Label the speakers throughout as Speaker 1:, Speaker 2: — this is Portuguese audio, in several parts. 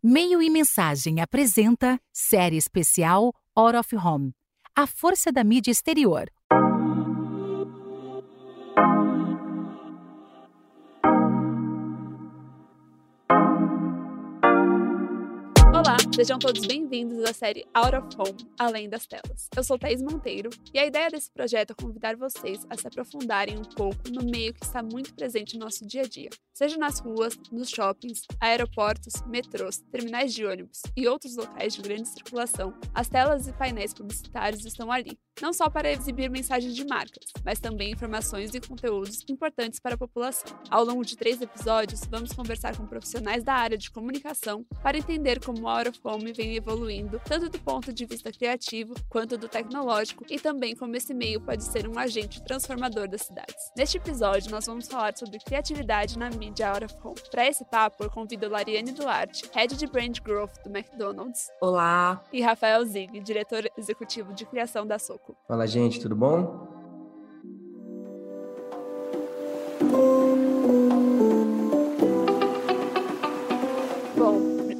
Speaker 1: Meio e Mensagem apresenta série especial Out of Home A Força da Mídia Exterior.
Speaker 2: Sejam todos bem-vindos à série Out of Home, Além das Telas. Eu sou Thaís Monteiro e a ideia desse projeto é convidar vocês a se aprofundarem um pouco no meio que está muito presente no nosso dia a dia, seja nas ruas, nos shoppings, aeroportos, metrôs, terminais de ônibus e outros locais de grande circulação. As telas e painéis publicitários estão ali, não só para exibir mensagens de marcas, mas também informações e conteúdos importantes para a população. Ao longo de três episódios, vamos conversar com profissionais da área de comunicação para entender como o Out of Home vem evoluindo, tanto do ponto de vista criativo quanto do tecnológico, e também como esse meio pode ser um agente transformador das cidades. Neste episódio, nós vamos falar sobre criatividade na mídia Out of Home. Para esse papo, eu convido Lariane Duarte, Head de Brand Growth do McDonald's.
Speaker 3: Olá.
Speaker 2: E Rafael Zig, diretor executivo de criação da Soco.
Speaker 4: Fala, gente, tudo bom?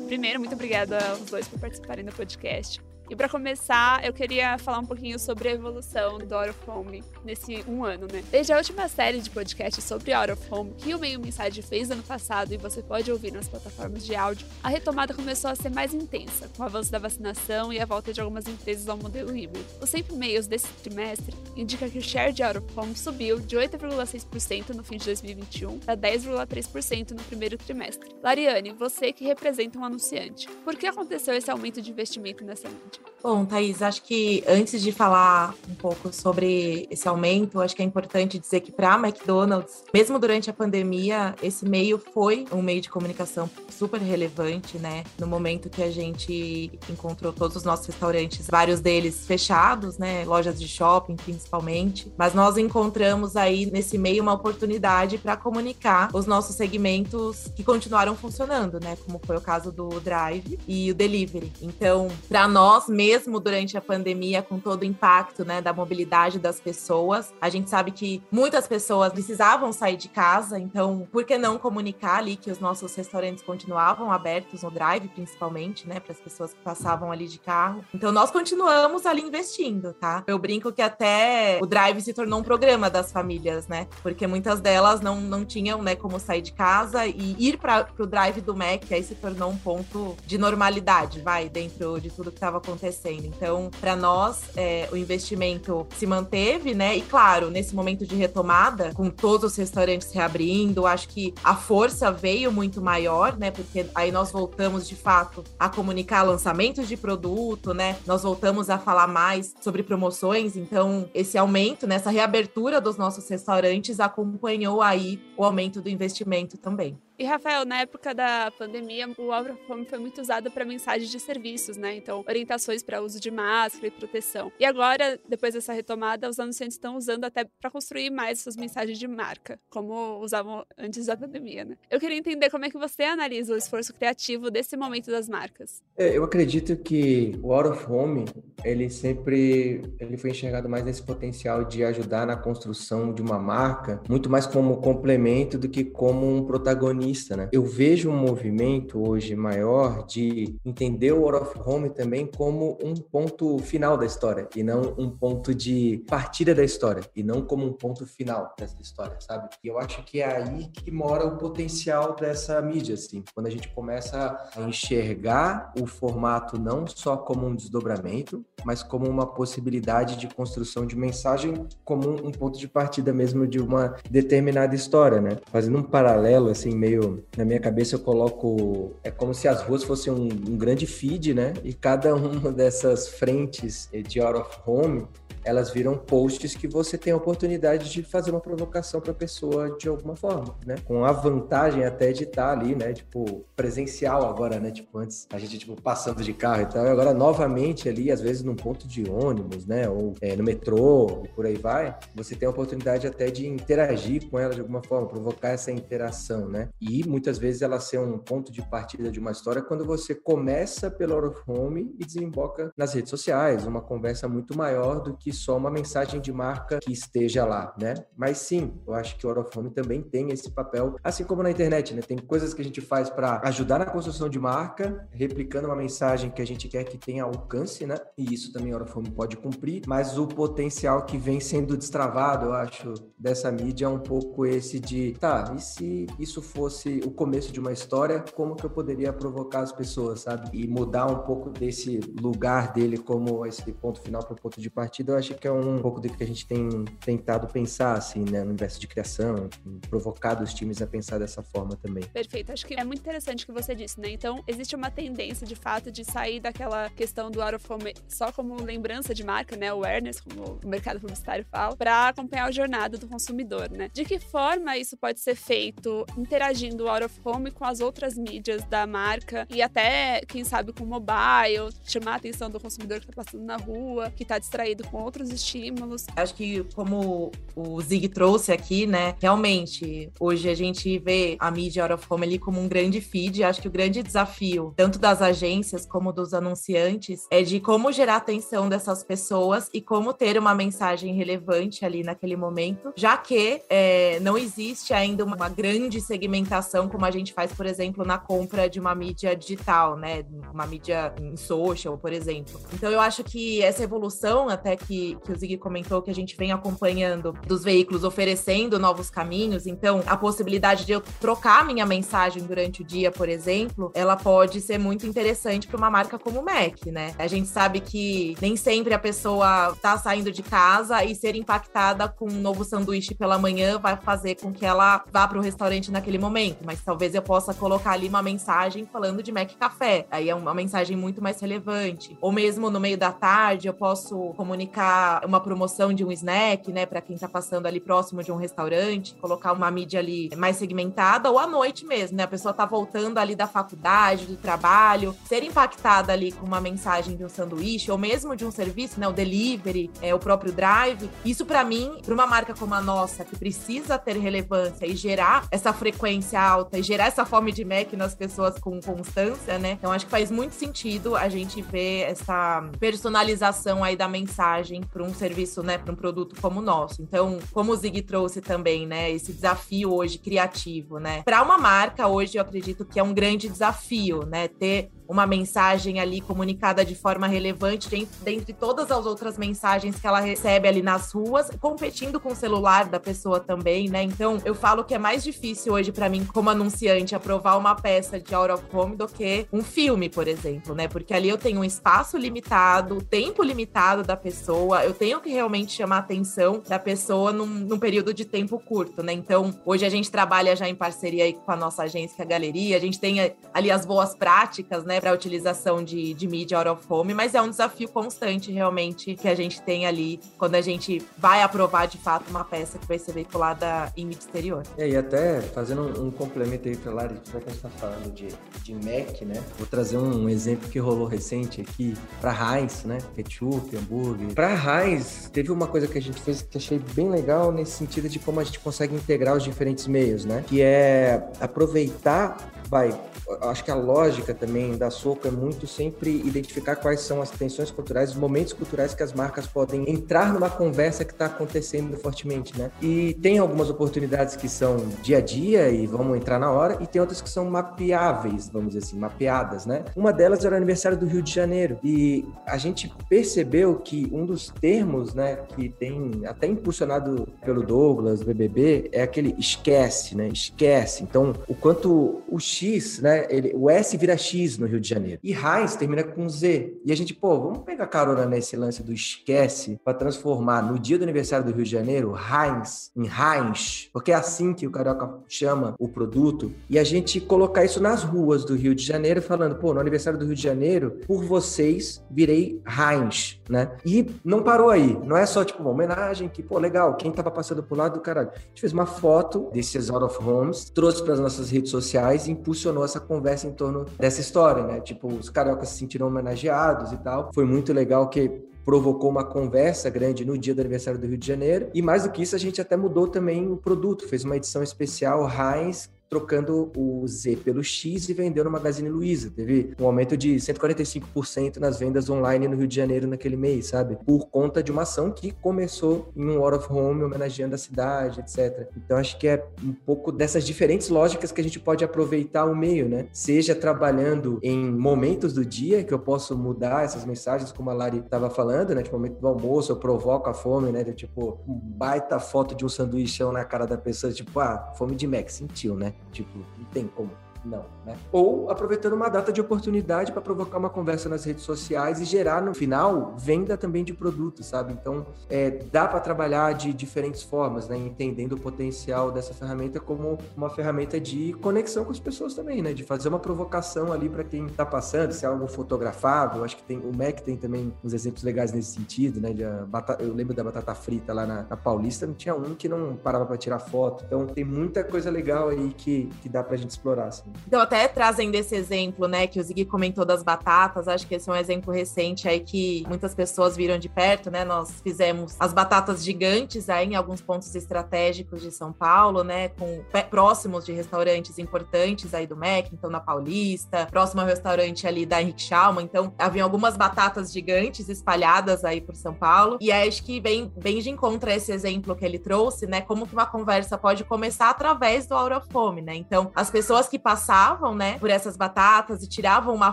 Speaker 2: Primeiro, muito obrigada aos dois por participarem do podcast. E para começar, eu queria falar um pouquinho sobre a evolução do Out of Home nesse um ano, né? Desde a última série de podcasts sobre Out of Home, que o Meio Mensagem fez ano passado e você pode ouvir nas plataformas de áudio, a retomada começou a ser mais intensa, com o avanço da vacinação e a volta de algumas empresas ao modelo híbrido. Os 100 e-mails desse trimestre indica que o share de Out of Home subiu de 8,6% no fim de 2021 para 10,3% no primeiro trimestre. Lariane, você que representa um anunciante, por que aconteceu esse aumento de investimento nessa mídia?
Speaker 3: Bom, Thaís, acho que antes de falar um pouco sobre esse aumento, acho que é importante dizer que para a McDonald's, mesmo durante a pandemia, esse meio foi um meio de comunicação super relevante, né? No momento que a gente encontrou todos os nossos restaurantes, vários deles fechados, né? Lojas de shopping, principalmente. Mas nós encontramos aí nesse meio uma oportunidade para comunicar os nossos segmentos que continuaram funcionando, né? Como foi o caso do Drive e o Delivery. Então, para nós, mesmo durante a pandemia, com todo o impacto né, da mobilidade das pessoas. A gente sabe que muitas pessoas precisavam sair de casa, então por que não comunicar ali que os nossos restaurantes continuavam abertos no drive, principalmente, né, para as pessoas que passavam ali de carro. Então nós continuamos ali investindo, tá? Eu brinco que até o drive se tornou um programa das famílias, né? Porque muitas delas não, não tinham, né, como sair de casa e ir para o drive do Mac aí se tornou um ponto de normalidade, vai, dentro de tudo que estava acontecendo. Então, para nós, é, o investimento se manteve, né? E claro, nesse momento de retomada, com todos os restaurantes reabrindo, acho que a força veio muito maior, né? Porque aí nós voltamos de fato a comunicar lançamentos de produto, né? Nós voltamos a falar mais sobre promoções. Então, esse aumento, nessa né? reabertura dos nossos restaurantes acompanhou aí o aumento do investimento também.
Speaker 2: E, Rafael, na época da pandemia, o Out of Home foi muito usado para mensagens de serviços, né? Então, orientações para uso de máscara e proteção. E agora, depois dessa retomada, os anunciantes estão usando até para construir mais suas mensagens de marca, como usavam antes da pandemia, né? Eu queria entender como é que você analisa o esforço criativo desse momento das marcas.
Speaker 4: É, eu acredito que o Out of Home, ele sempre ele foi enxergado mais nesse potencial de ajudar na construção de uma marca, muito mais como complemento do que como um protagonista né? Eu vejo um movimento hoje maior de entender o Out of Home também como um ponto final da história e não um ponto de partida da história e não como um ponto final dessa história, sabe? E eu acho que é aí que mora o potencial dessa mídia, assim, quando a gente começa a enxergar o formato não só como um desdobramento, mas como uma possibilidade de construção de mensagem como um ponto de partida mesmo de uma determinada história, né? Fazendo um paralelo assim meio. Na minha cabeça eu coloco. É como se as ruas fossem um, um grande feed, né? E cada uma dessas frentes de out of home elas viram posts que você tem a oportunidade de fazer uma provocação para a pessoa de alguma forma, né? Com a vantagem até de estar tá ali, né? Tipo, presencial agora, né? Tipo, antes a gente, tipo, passando de carro e tal, e agora novamente ali, às vezes num ponto de ônibus, né? Ou é, no metrô, e por aí vai, você tem a oportunidade até de interagir com ela de alguma forma, provocar essa interação, né? E muitas vezes ela ser um ponto de partida de uma história quando você começa pelo out of home e desemboca nas redes sociais, uma conversa muito maior do que só uma mensagem de marca que esteja lá, né? Mas sim, eu acho que o Out of Home também tem esse papel, assim como na internet, né? Tem coisas que a gente faz para ajudar na construção de marca, replicando uma mensagem que a gente quer que tenha alcance, né? E isso também o Out of Home pode cumprir, mas o potencial que vem sendo destravado, eu acho, dessa mídia é um pouco esse de, tá, e se isso fosse o começo de uma história, como que eu poderia provocar as pessoas, sabe? E mudar um pouco desse lugar dele como esse ponto final para o ponto de partida, acho que é um pouco do que a gente tem tentado pensar, assim, né, no universo de criação, provocado os times a pensar dessa forma também.
Speaker 2: Perfeito, acho que é muito interessante o que você disse, né? Então, existe uma tendência, de fato, de sair daquela questão do out of home só como lembrança de marca, né, awareness, como o mercado publicitário fala, para acompanhar a jornada do consumidor, né? De que forma isso pode ser feito interagindo o out of home com as outras mídias da marca e até, quem sabe, com o mobile, chamar a atenção do consumidor que está passando na rua, que está distraído com outros estímulos.
Speaker 3: Acho que como o Zig trouxe aqui, né, realmente, hoje a gente vê a mídia out of home ali como um grande feed. Acho que o grande desafio, tanto das agências como dos anunciantes, é de como gerar atenção dessas pessoas e como ter uma mensagem relevante ali naquele momento, já que é, não existe ainda uma grande segmentação como a gente faz, por exemplo, na compra de uma mídia digital, né? Uma mídia em social, por exemplo. Então eu acho que essa evolução, até que, que o Zig comentou, que a gente vem acompanhando dos veículos oferecendo novos caminhos, então a possibilidade de eu trocar minha mensagem durante o dia, por exemplo, ela pode ser muito interessante para uma marca como o Mac, né? A gente sabe que nem sempre a pessoa tá saindo de casa e ser impactada com um novo sanduíche pela manhã vai fazer com que ela vá para o restaurante naquele momento, mas talvez eu possa colocar ali uma mensagem falando de Mac Café. Aí é uma mensagem muito mais relevante. Ou mesmo no meio da tarde eu posso comunicar uma promoção de um snack, né, para quem tá passando ali próximo de um restaurante, colocar uma mídia ali mais segmentada ou à noite mesmo, né? A pessoa tá voltando ali da faculdade, do trabalho, ser impactada ali com uma mensagem de um sanduíche ou mesmo de um serviço, né, o delivery, é, o próprio drive. Isso para mim, para uma marca como a nossa, que precisa ter relevância e gerar essa frequência alta e gerar essa fome de Mac nas pessoas com constância, né? Então acho que faz muito sentido a gente ver essa personalização aí da mensagem para um serviço, né, para um produto como o nosso. Então, como o Zig trouxe também, né, esse desafio hoje criativo, né? Para uma marca hoje eu acredito que é um grande desafio, né, ter uma mensagem ali comunicada de forma relevante dentre todas as outras mensagens que ela recebe ali nas ruas, competindo com o celular da pessoa também, né? Então, eu falo que é mais difícil hoje para mim como anunciante aprovar uma peça de out of home do que um filme, por exemplo, né? Porque ali eu tenho um espaço limitado, tempo limitado da pessoa, eu tenho que realmente chamar a atenção da pessoa num, num período de tempo curto, né? Então, hoje a gente trabalha já em parceria com a nossa agência, é a Galeria, a gente tem ali as boas práticas, né? Para a utilização de, de mídia out of home, mas é um desafio constante realmente que a gente tem ali quando a gente vai aprovar de fato uma peça que vai ser veiculada em mídia exterior.
Speaker 4: É, e até fazendo um, um complemento aí para Lari, já que a gente está falando de, de Mac, né? Vou trazer um exemplo que rolou recente aqui para Heinz, né? Ketchup, hambúrguer. Para Heinz, teve uma coisa que a gente fez que achei bem legal nesse sentido de como a gente consegue integrar os diferentes meios, né? Que é aproveitar vai, acho que a lógica também da Soco é muito sempre identificar quais são as tensões culturais, os momentos culturais que as marcas podem entrar numa conversa que está acontecendo fortemente, né? E tem algumas oportunidades que são dia a dia e vamos entrar na hora, e tem outras que são mapeáveis, vamos dizer assim, mapeadas, né? Uma delas era o aniversário do Rio de Janeiro, e a gente percebeu que um dos termos, né, que tem até impulsionado pelo Douglas, BBB, é aquele esquece, né? Esquece. Então, o quanto o X, né? Ele, o S vira X no Rio de Janeiro. E Heinz termina com Z. E a gente, pô, vamos pegar carona nesse lance do esquece para transformar no dia do aniversário do Rio de Janeiro, Heinz em Heinz, porque é assim que o carioca chama o produto, e a gente colocar isso nas ruas do Rio de Janeiro, falando, pô, no aniversário do Rio de Janeiro, por vocês, virei Heinz, né? E não parou aí. Não é só, tipo, uma homenagem que, pô, legal, quem tava passando por lado do caralho. A gente fez uma foto desses out of homes, trouxe para as nossas redes sociais e impulsionou essa conversa em torno dessa história, né? Tipo, os cariocas se sentiram homenageados e tal. Foi muito legal que provocou uma conversa grande no dia do aniversário do Rio de Janeiro. E mais do que isso, a gente até mudou também o produto, fez uma edição especial Heinz trocando o Z pelo X e vendeu no Magazine Luiza. Teve um aumento de 145% nas vendas online no Rio de Janeiro naquele mês, sabe? Por conta de uma ação que começou em um Out of Home, homenageando a cidade, etc. Então acho que é um pouco dessas diferentes lógicas que a gente pode aproveitar o meio, né? Seja trabalhando em momentos do dia que eu posso mudar essas mensagens, como a Lari estava falando, né? Tipo, momento do almoço, eu provoco a fome, né? Tipo, um baita foto de um sanduíchão na cara da pessoa, tipo, ah, fome de Mac, sentiu, né? Tipo, não tem como não, né? Ou aproveitando uma data de oportunidade para provocar uma conversa nas redes sociais e gerar no final venda também de produtos, sabe? Então é, dá para trabalhar de diferentes formas, né? Entendendo o potencial dessa ferramenta como uma ferramenta de conexão com as pessoas também, né? De fazer uma provocação ali para quem está passando, se é algo fotografável. Acho que tem o Mac tem também uns exemplos legais nesse sentido, né? De batata, eu lembro da batata frita lá na, na Paulista, não tinha um que não parava para tirar foto. Então tem muita coisa legal aí que, que dá para a gente explorar. Assim.
Speaker 3: Então, até trazendo esse exemplo, né, que o Ziggy comentou das batatas, acho que esse é um exemplo recente aí que muitas pessoas viram de perto, né? Nós fizemos as batatas gigantes aí em alguns pontos estratégicos de São Paulo, né, com próximos de restaurantes importantes aí do MEC, então na Paulista, próximo ao restaurante ali da Henrique Schalman, então havia algumas batatas gigantes espalhadas aí por São Paulo, e acho que vem bem de encontro a esse exemplo que ele trouxe, né, como que uma conversa pode começar através do Aura Fome, né? Então, as pessoas que passaram passavam, né, por essas batatas e tiravam uma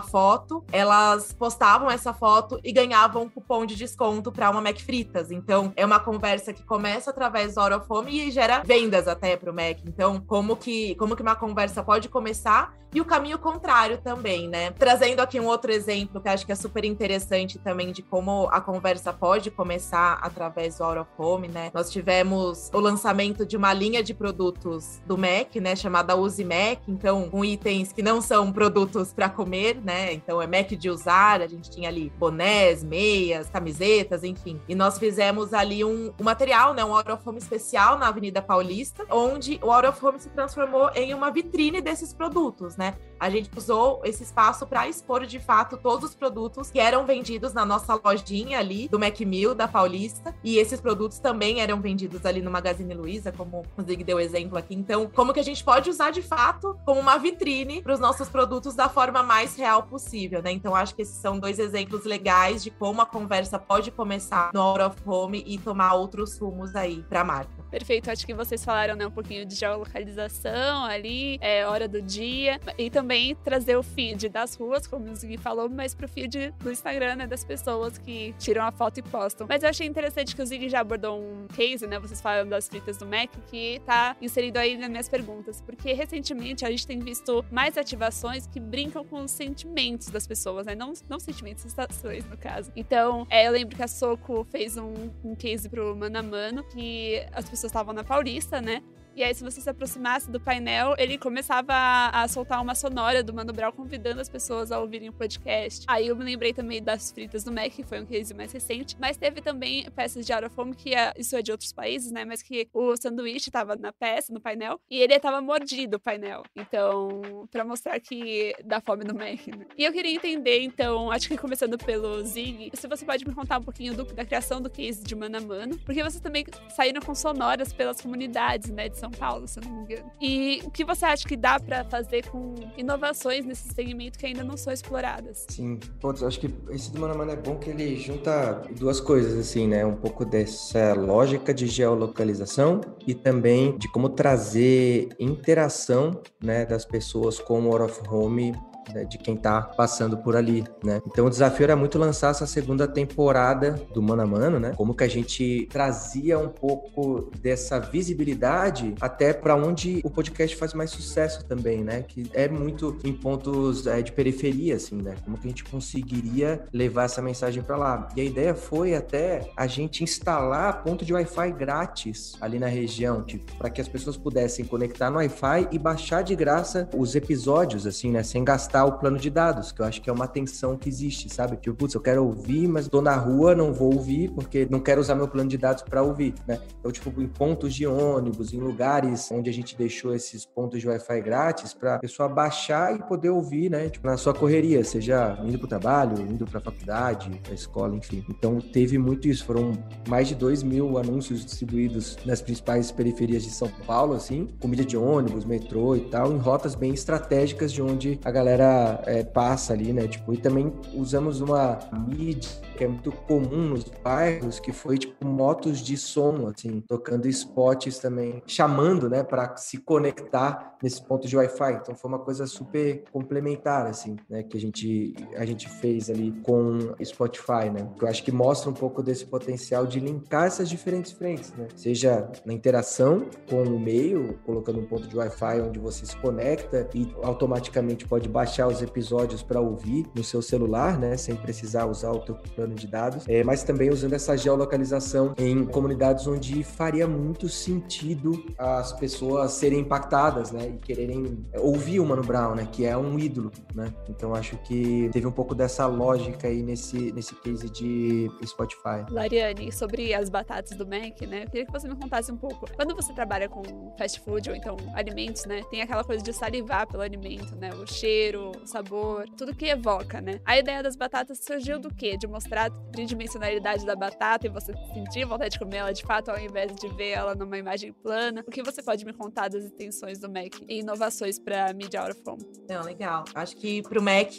Speaker 3: foto, elas postavam essa foto e ganhavam um cupom de desconto para uma Mac Fritas. Então, é uma conversa que começa através do Hora Fome e gera vendas até para o Mac. Então, como que, como que uma conversa pode começar e o caminho contrário também, né? Trazendo aqui um outro exemplo que acho que é super interessante também de como a conversa pode começar através do of Home, né? Nós tivemos o lançamento de uma linha de produtos do Mac, né, chamada Use Mac, então com itens que não são produtos para comer, né? Então é Mac de usar, a gente tinha ali bonés, meias, camisetas, enfim. E nós fizemos ali um, um material, né, um Out of Home especial na Avenida Paulista, onde o Out of Home se transformou em uma vitrine desses produtos, né? A gente usou esse espaço para expor de fato todos os produtos que eram vendidos na nossa lojinha ali do Macmill da Paulista, e esses produtos também eram vendidos ali no Magazine Luiza, como o Zig deu exemplo aqui. Então, como que a gente pode usar de fato como uma vitrine para os nossos produtos da forma mais real possível, né? Então, acho que esses são dois exemplos legais de como a conversa pode começar no Out of Home e tomar outros rumos aí para a marca.
Speaker 2: Perfeito, acho que vocês falaram né, um pouquinho de geolocalização ali, é, hora do dia, e também trazer o feed das ruas, como o Ziggy falou, mas pro feed do Instagram, né, das pessoas que tiram a foto e postam. Mas eu achei interessante que o Ziggy já abordou um case, né, vocês falaram das fritas do Mac, que tá inserido aí nas minhas perguntas, porque recentemente a gente tem visto mais ativações que brincam com os sentimentos das pessoas, né, não, não sentimentos, sensações, no caso. Então, é, eu lembro que a Soco fez um, um case pro Mano a Mano, que as pessoas estavam na Paulista, né? E aí, se você se aproximasse do painel, ele começava a, a, soltar uma sonora do Mano Brown convidando as pessoas a ouvirem o podcast. Aí eu me lembrei também das fritas do Mac, que foi um case mais recente. Mas teve também peças de Aerofome, que é, isso é de outros países, né? Mas que o sanduíche tava na peça, no painel, e ele tava mordido o painel. Então, para mostrar que dá fome no Mac, né? E eu queria entender, então, acho que começando pelo Zig, se você pode me contar um pouquinho do, da criação do case de Mano a Mano, porque vocês também saíram com sonoras pelas comunidades, né? De são Paulo, se eu não me engano. E o que você acha que dá para fazer com inovações nesse segmento que ainda não são exploradas?
Speaker 4: Sim, putz, acho que esse do Mano a Mano é bom que ele junta duas coisas, assim, né? Um pouco dessa lógica de geolocalização e também de como trazer interação, né, das pessoas com o Out of Home né, de quem está passando por ali, né? Então o desafio era muito lançar essa segunda temporada do Mano a Mano, né? Como que a gente trazia um pouco dessa visibilidade até para onde o podcast faz mais sucesso também, né? Que é muito em pontos é, de periferia, assim, né? Como que a gente conseguiria levar essa mensagem para lá? E a ideia foi até a gente instalar ponto de Wi-Fi grátis ali na região, tipo, para que as pessoas pudessem conectar no Wi-Fi e baixar de graça os episódios, assim, né? Sem gastar o plano de dados, que eu acho que é uma tensão que existe, sabe? Tipo, putz, eu quero ouvir, mas tô na rua, não vou ouvir, porque não quero usar meu plano de dados para ouvir, né? Então, tipo, em pontos de ônibus, em lugares onde a gente deixou esses pontos de Wi-Fi grátis para a pessoa baixar e poder ouvir, né? Tipo, na sua correria, seja indo para o trabalho, indo para a faculdade, para a escola, enfim. Então, teve muito isso. Foram mais de 2 mil anúncios distribuídos nas principais periferias de São Paulo, assim, com mídia de ônibus, metrô e tal, em rotas bem estratégicas de onde a galera é, passa ali, né? Tipo, e também usamos uma mídia que é muito comum nos bairros, que foi tipo motos de som, assim, tocando spots também, chamando, né, para se conectar nesse ponto de Wi-Fi. Então foi uma coisa super complementar, assim, né, que a gente a gente fez ali com Spotify, né? Que eu acho que mostra um pouco desse potencial de linkar essas diferentes frentes, né? Seja na interação com o meio, colocando um ponto de Wi-Fi onde você se conecta e automaticamente pode baixar os episódios para ouvir no seu celular, né, sem precisar usar o teu plano de dados, é, mas também usando essa geolocalização em comunidades onde faria muito sentido as pessoas serem impactadas, né, e quererem ouvir o Mano Brown, né, que é um ídolo, né. Então acho que teve um pouco dessa lógica aí nesse nesse case de Spotify.
Speaker 2: Lariane, sobre as batatas do Mac, né, eu queria que você me contasse um pouco. Quando você trabalha com fast food ou então alimentos, né, tem aquela coisa de salivar pelo alimento, né, o cheiro, o sabor, tudo que evoca, né. A ideia das batatas surgiu do quê? De mostrar a tridimensionalidade da batata e você sentir vontade de comer ela de fato ao invés de ver ela numa imagem plana. O que você pode me contar das intenções do Mac e inovações para mídia out of home?
Speaker 3: Não, legal. Acho que para o Mac,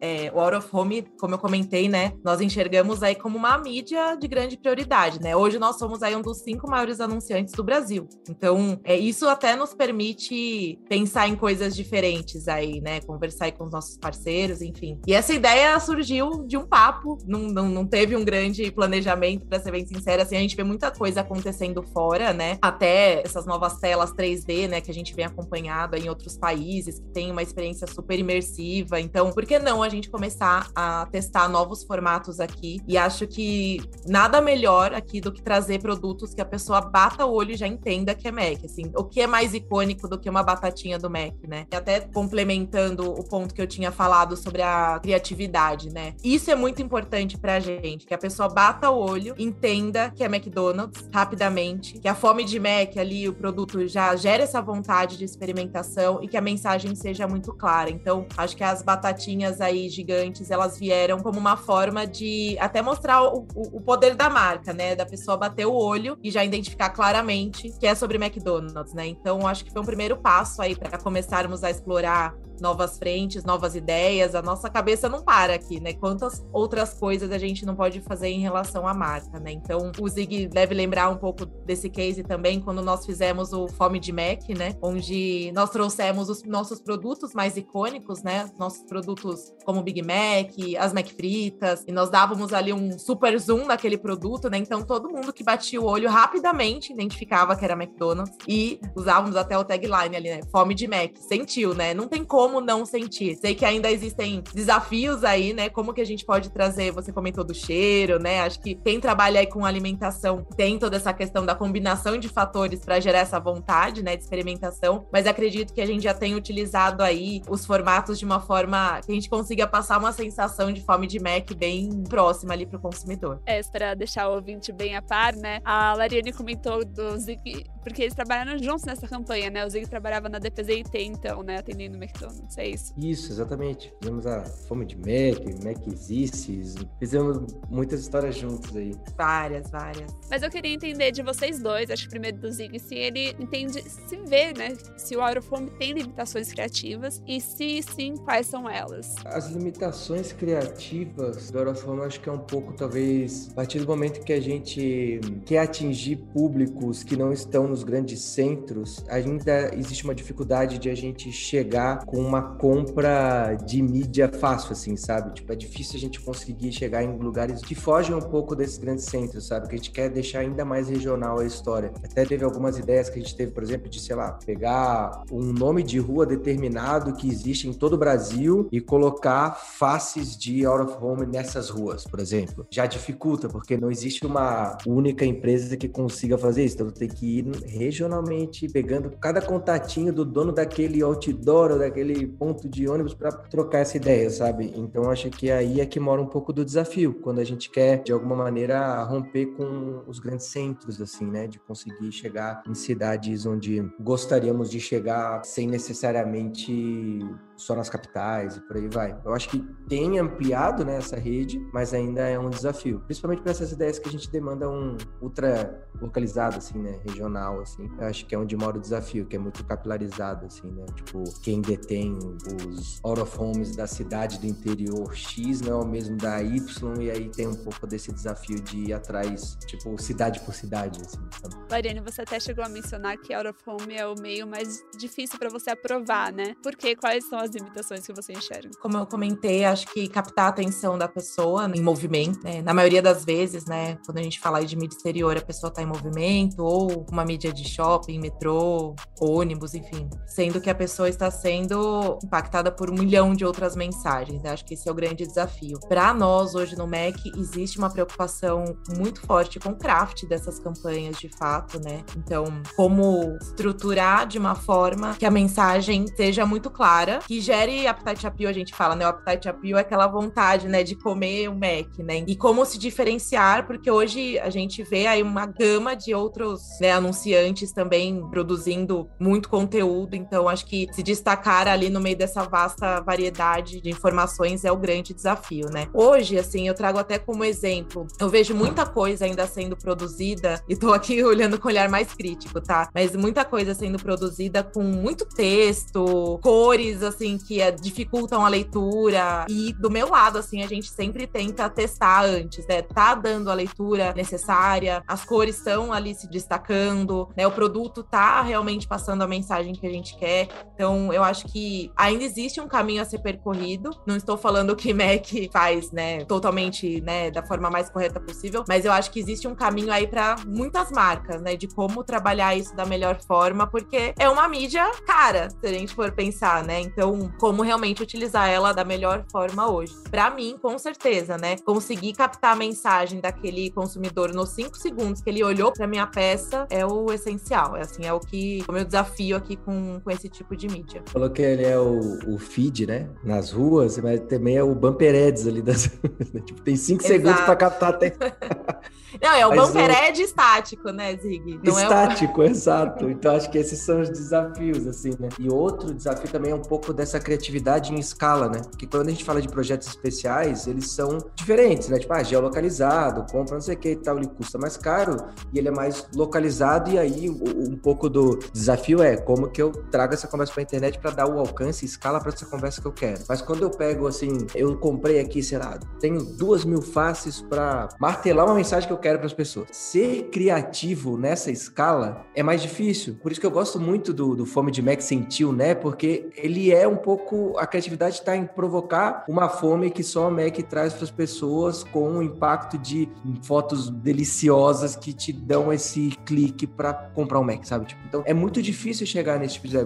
Speaker 3: é, o out of home, como eu comentei, né, nós enxergamos aí como uma mídia de grande prioridade, né? Hoje nós somos aí um dos cinco maiores anunciantes do Brasil. Então, é, isso até nos permite pensar em coisas diferentes aí, né? Conversar aí com os nossos parceiros, enfim. E essa ideia surgiu de um papo, num, não, não teve um grande planejamento, para ser bem sincera. Assim, a gente vê muita coisa acontecendo fora, né? Até essas novas telas 3D, né? Que a gente vem acompanhado em outros países, que tem uma experiência super imersiva. Então, por que não a gente começar a testar novos formatos aqui? E acho que nada melhor aqui do que trazer produtos que a pessoa bata o olho e já entenda que é Mac. Assim, o que é mais icônico do que uma batatinha do Mac, né? E até complementando o ponto que eu tinha falado sobre a criatividade, né? Isso é muito importante pra gente, que a pessoa bata o olho, entenda que é McDonald's rapidamente, que a fome de Mac ali, o produto já gera essa vontade de experimentação e que a mensagem seja muito clara. Então, acho que as batatinhas aí gigantes, elas vieram como uma forma de até mostrar o, o poder da marca, né? Da pessoa bater o olho e já identificar claramente que é sobre McDonald's, né? Então, acho que foi um primeiro passo aí para começarmos a explorar novas frentes, novas ideias. A nossa cabeça não para aqui, né? Quantas outras coisas a gente não pode fazer em relação à marca, né? Então, o Zig deve lembrar um pouco desse case também quando nós fizemos o Fome de Mac, né? Onde nós trouxemos os nossos produtos mais icônicos, né? Nossos produtos como Big Mac, as Mac fritas, e nós dávamos ali um super zoom naquele produto, né? Então, todo mundo que batia o olho rapidamente identificava que era McDonald's e usávamos até o tagline ali, né? Fome de Mac. Sentiu, né? Não tem como como não sentir. Sei que ainda existem desafios aí, né? Como que a gente pode trazer, você comentou do cheiro, né? Acho que quem trabalha aí com alimentação tem toda essa questão da combinação de fatores para gerar essa vontade, né, de experimentação, mas acredito que a gente já tem utilizado aí os formatos de uma forma que a gente consiga passar uma sensação de fome de Mac bem próxima ali para o consumidor.
Speaker 2: É, para deixar o ouvinte bem a par, né? A Lariane comentou do Zig, porque eles trabalharam juntos nessa campanha, né? O Zig trabalhava na DPZIT, então, né, atendendo o McDonald's sei isso.
Speaker 4: Isso, exatamente. Fizemos a Fome de Mac, Mac Existes, fizemos muitas histórias juntos aí.
Speaker 3: Várias, várias.
Speaker 2: Mas eu queria entender de vocês dois, acho que primeiro do Zig, se ele entende, se vê, né, se o Aerofome tem limitações criativas e se sim, quais são elas?
Speaker 4: As limitações criativas do Aerofome acho que é um pouco, talvez, a partir do momento que a gente quer atingir públicos que não estão nos grandes centros, ainda existe uma dificuldade de a gente chegar com uma compra de mídia fácil, assim, sabe? Tipo, é difícil a gente conseguir chegar em lugares que fogem um pouco desses grandes centros, sabe? Que a gente quer deixar ainda mais regional a história. Até teve algumas ideias que a gente teve, por exemplo, de, sei lá, pegar um nome de rua determinado que existe em todo o Brasil e colocar faces de out of home nessas ruas, por exemplo. Já dificulta, porque não existe uma única empresa que consiga fazer isso. Então, tem que ir regionalmente, pegando cada contatinho do dono daquele outdoor ou daquele naquele ponto de ônibus para trocar essa ideia, sabe? Então acho que aí é que mora um pouco do desafio, quando a gente quer de alguma maneira romper com os grandes centros assim, né, de conseguir chegar em cidades onde gostaríamos de chegar sem necessariamente só nas capitais e por aí vai. Eu acho que tem ampliado né, essa rede, mas ainda é um desafio, principalmente para essas ideias que a gente demanda um ultra localizado, assim, né, regional, assim. Eu acho que é onde mora o desafio, que é muito capilarizado, assim, né, tipo, quem detém os out of homes da cidade do interior X não é o mesmo da Y, e aí tem um pouco desse desafio de ir atrás, tipo, cidade por cidade, assim, sabe?
Speaker 2: Você até chegou a mencionar que out of home é o meio mais difícil para você aprovar, né? Por quê? Quais são as as limitações que você enxerga?
Speaker 3: Como eu comentei, acho que captar a atenção da pessoa em movimento, né? Na maioria das vezes, né? Quando a gente fala de mídia exterior, a pessoa está em movimento, ou uma mídia de shopping, metrô, ônibus, enfim. Sendo que a pessoa está sendo impactada por um milhão de outras mensagens. Né? Acho que esse é o grande desafio. Para nós, hoje no MEC, existe uma preocupação muito forte com o craft dessas campanhas, de fato, né? Então, como estruturar de uma forma que a mensagem seja muito clara, que gere appetite appeal, a gente fala, né? O appetite appeal é aquela vontade, né, de comer o Mac, né? E como se diferenciar, porque hoje a gente vê aí uma gama de outros né, anunciantes também produzindo muito conteúdo, então acho que se destacar ali no meio dessa vasta variedade de informações é o grande desafio, né? Hoje, assim, eu trago até como exemplo, eu vejo muita coisa ainda sendo produzida, e tô aqui olhando com olhar mais crítico, tá? Mas muita coisa sendo produzida com muito texto, cores, assim, assim, que é, dificultam a leitura. E do meu lado, assim, a gente sempre tenta testar antes, né? Tá dando a leitura necessária, as cores estão ali se destacando, né? O produto tá realmente passando a mensagem que a gente quer. Então, eu acho que ainda existe um caminho a ser percorrido. Não estou falando que Mac faz, né, totalmente, né, da forma mais correta possível, mas eu acho que existe um caminho aí para muitas marcas, né, de como trabalhar isso da melhor forma, porque é uma mídia cara, se a gente for pensar, né? Então, como realmente utilizar ela da melhor forma hoje. Para mim, com certeza, né? Conseguir captar a mensagem daquele consumidor nos cinco segundos que ele olhou para minha peça é o essencial. É assim, é o que o meu desafio aqui com, com esse tipo de mídia.
Speaker 4: Falou que ele é o, o feed, né? Nas ruas, mas também é o bumper ads ali das. Né? Tipo, tem cinco Exato. segundos para captar até.
Speaker 3: Não, é o Mas bumper estático, né, Zig?
Speaker 4: Não estático, é o... exato. Então acho que esses são os desafios, assim, né? E outro desafio também é um pouco dessa criatividade em escala, né? Porque quando a gente fala de projetos especiais, eles são diferentes, né? Tipo, ah, geolocalizado, compra não sei o que e tal, ele custa mais caro e ele é mais localizado. E aí um pouco do desafio é como que eu trago essa conversa para a internet para dar o alcance e escala para essa conversa que eu quero. Mas quando eu pego, assim, eu comprei aqui, sei lá, tenho duas mil faces para martelar uma mensagem que eu quero para as pessoas. Ser criativo nessa escala é mais difícil. Por isso que eu gosto muito do, do Fome de Mac Sentiu, né? Porque ele é um pouco. A criatividade está em provocar uma fome que só a Mac traz para as pessoas com o impacto de fotos deliciosas que te dão esse clique para comprar um Mac, sabe? Tipo, então é muito difícil chegar nesse tipo de.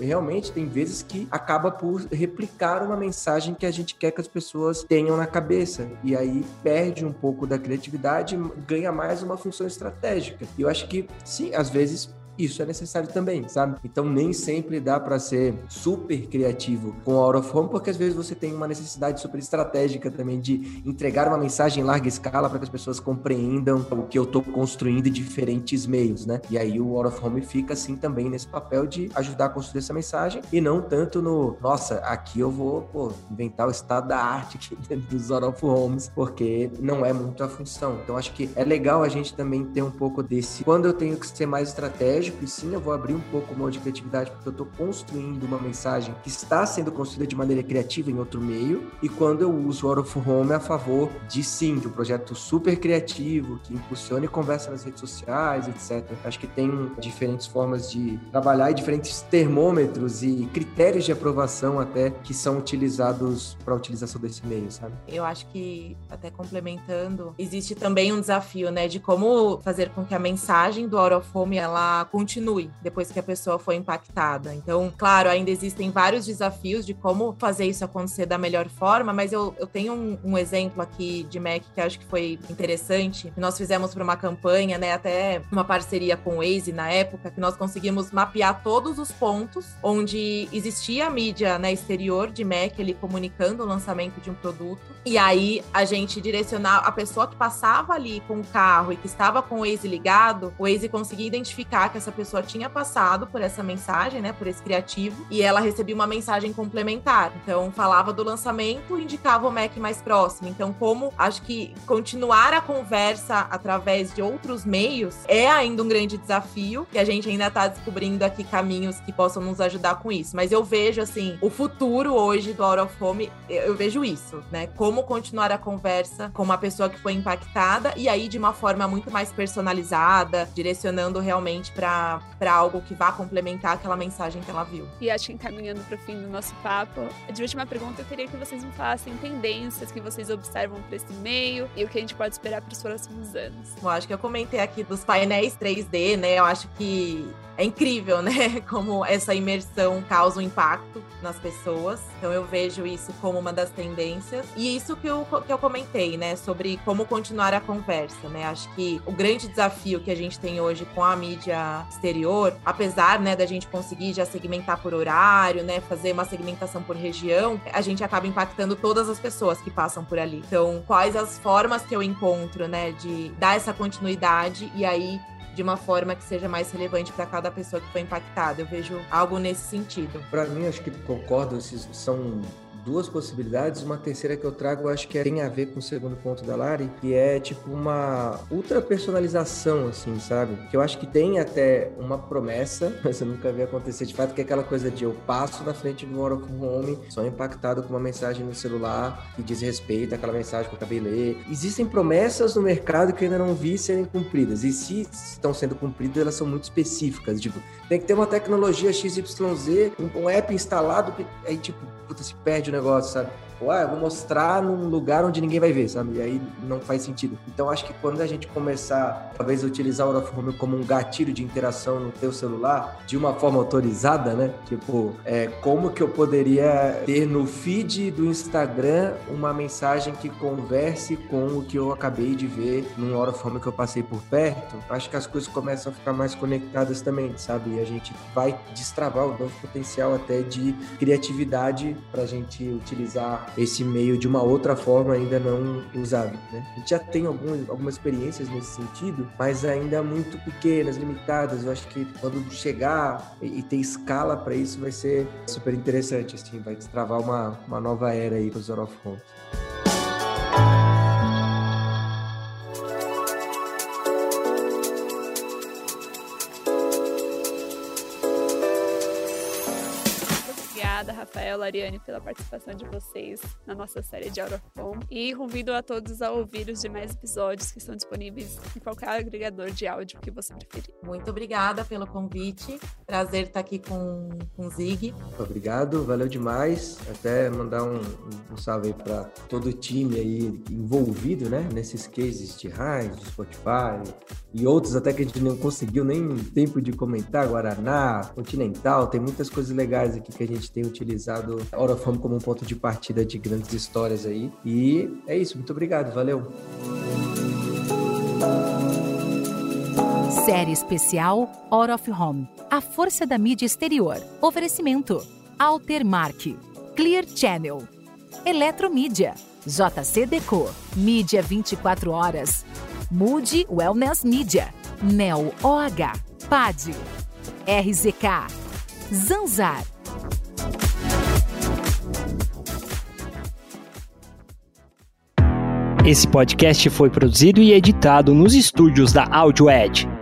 Speaker 4: Realmente tem vezes que acaba por replicar uma mensagem que a gente quer que as pessoas tenham na cabeça. E aí perde um pouco da criatividade ganha mais uma função estratégica. E eu acho que, sim, às vezes isso é necessário também, sabe? Então nem sempre dá para ser super criativo com a out of home, porque às vezes você tem uma necessidade super estratégica também de entregar uma mensagem em larga escala para que as pessoas compreendam o que eu estou construindo em diferentes meios, né? E aí o out of home fica assim também nesse papel de ajudar a construir essa mensagem e não tanto no, nossa, aqui eu vou pô, inventar o estado da arte aqui dentro dos out of homes, porque não é muito a função. Então acho que é legal a gente também ter um pouco desse, quando eu tenho que ser mais estratégico lógico, e sim, eu vou abrir um pouco o modo de criatividade, porque eu estou construindo uma mensagem que está sendo construída de maneira criativa em outro meio, e quando eu uso o Out of Home é a favor de sim, de um projeto super criativo, que impulsione conversa nas redes sociais, etc. Acho que tem diferentes formas de trabalhar e diferentes termômetros e critérios de aprovação até que são utilizados para a utilização desse meio, sabe?
Speaker 3: Eu acho que, até complementando, existe também um desafio, né, de como fazer com que a mensagem do Out of Home ela continue depois que a pessoa foi impactada. Então, claro, ainda existem vários desafios de como fazer isso acontecer da melhor forma, mas eu, eu tenho um, um exemplo aqui de Mac que acho que foi interessante, nós fizemos para uma campanha, né, até uma parceria com o Waze na época, que nós conseguimos mapear todos os pontos onde existia a mídia né, exterior de Mac ali comunicando o lançamento de um produto. E aí a gente direcionar a pessoa que passava ali com o carro e que estava com o Waze ligado, o Waze conseguia identificar que essa pessoa tinha passado por essa mensagem, né, por esse criativo, e ela recebia uma mensagem complementar. Então falava do lançamento, indicava o Mac mais próximo. Então como acho que continuar a conversa através de outros meios é ainda um grande desafio e a gente ainda está descobrindo aqui caminhos que possam nos ajudar com isso. Mas eu vejo assim, o futuro hoje do Out of Home, eu vejo isso, né? Como continuar a conversa com uma pessoa que foi impactada e aí de uma forma muito mais personalizada, direcionando realmente para algo que vá complementar aquela mensagem que ela viu.
Speaker 2: E acho que encaminhando para o fim do nosso papo, de última pergunta, eu queria que vocês me falassem tendências que vocês observam para esse meio e o que a gente pode esperar para os próximos anos.
Speaker 3: Eu acho que eu comentei aqui dos painéis 3D, né? Eu acho que é incrível, né? Como essa imersão causa um impacto nas pessoas. Então eu vejo isso como uma das tendências. E isso que eu, que eu comentei, né? Sobre como continuar a conversa, né? Acho que o grande desafio que a gente tem hoje com a mídia exterior, apesar, né, da gente conseguir já segmentar por horário, né? Fazer uma segmentação por região, a gente acaba impactando todas as pessoas que passam por ali. Então, quais as formas que eu encontro, né, de dar essa continuidade e aí de uma forma que seja mais relevante para cada pessoa que foi impactada. Eu vejo algo nesse sentido.
Speaker 4: Para mim, acho que concordo, esses são duas possibilidades. Uma terceira que eu trago, acho que é, tem a ver com o segundo ponto da Lari, que é tipo uma ultra personalização, assim, sabe? Que eu acho que tem até uma promessa, mas eu nunca vi acontecer de fato, que é aquela coisa de eu passo na frente do of Home, sou impactado com uma mensagem no celular que diz respeito àquela mensagem que eu acabei de ler. Existem promessas no mercado que eu ainda não vi serem cumpridas. E se estão sendo cumpridas, elas são muito específicas. Tipo, tem que ter uma tecnologia XYZ, um app instalado, que aí, tipo, puta, se perde negócio, sabe? Ah, eu vou mostrar num lugar onde ninguém vai ver, sabe? E aí não faz sentido. Então, acho que quando a gente começar, talvez, a utilizar o Out como um gatilho de interação no teu celular, de uma forma autorizada, né? Tipo, é, como que eu poderia ter no feed do Instagram uma mensagem que converse com o que eu acabei de ver num Out que eu passei por perto? Acho que as coisas começam a ficar mais conectadas também, sabe? E a gente vai destravar o novo potencial até de criatividade para a gente utilizar esse meio de uma outra forma ainda não usado. Né? A gente já tem algumas, algumas experiências nesse sentido, mas ainda muito pequenas, limitadas. Eu acho que quando chegar e, ter escala para isso vai ser super interessante, assim, vai destravar uma, uma nova era aí para os Zero
Speaker 2: Lariane, pela participação de vocês na nossa série de Out of Home. E convido a todos a ouvir os demais episódios que estão disponíveis em qualquer agregador de áudio que você preferir.
Speaker 3: Muito obrigada pelo convite. Prazer estar aqui com, com o Zig.
Speaker 4: Obrigado, valeu demais. Até mandar um, um salve aí para todo o time aí envolvido, né, nesses cases de rádio, Spotify e outros até que a gente não conseguiu nem tempo de comentar, Guaraná, Continental, tem muitas coisas legais aqui que a gente tem utilizado a Hora Fama como um ponto de partida de grandes histórias aí. E é isso, muito obrigado, valeu.
Speaker 1: Série especial Out of Home. A força da mídia exterior. Oferecimento. Altermark. Clear Channel. Eletromídia. JC Deco. Mídia 24 horas. Mude Wellness Media. Neo OH. PAD. RZK. Zanzar.
Speaker 5: Esse podcast foi produzido e editado nos estúdios da AudioEd.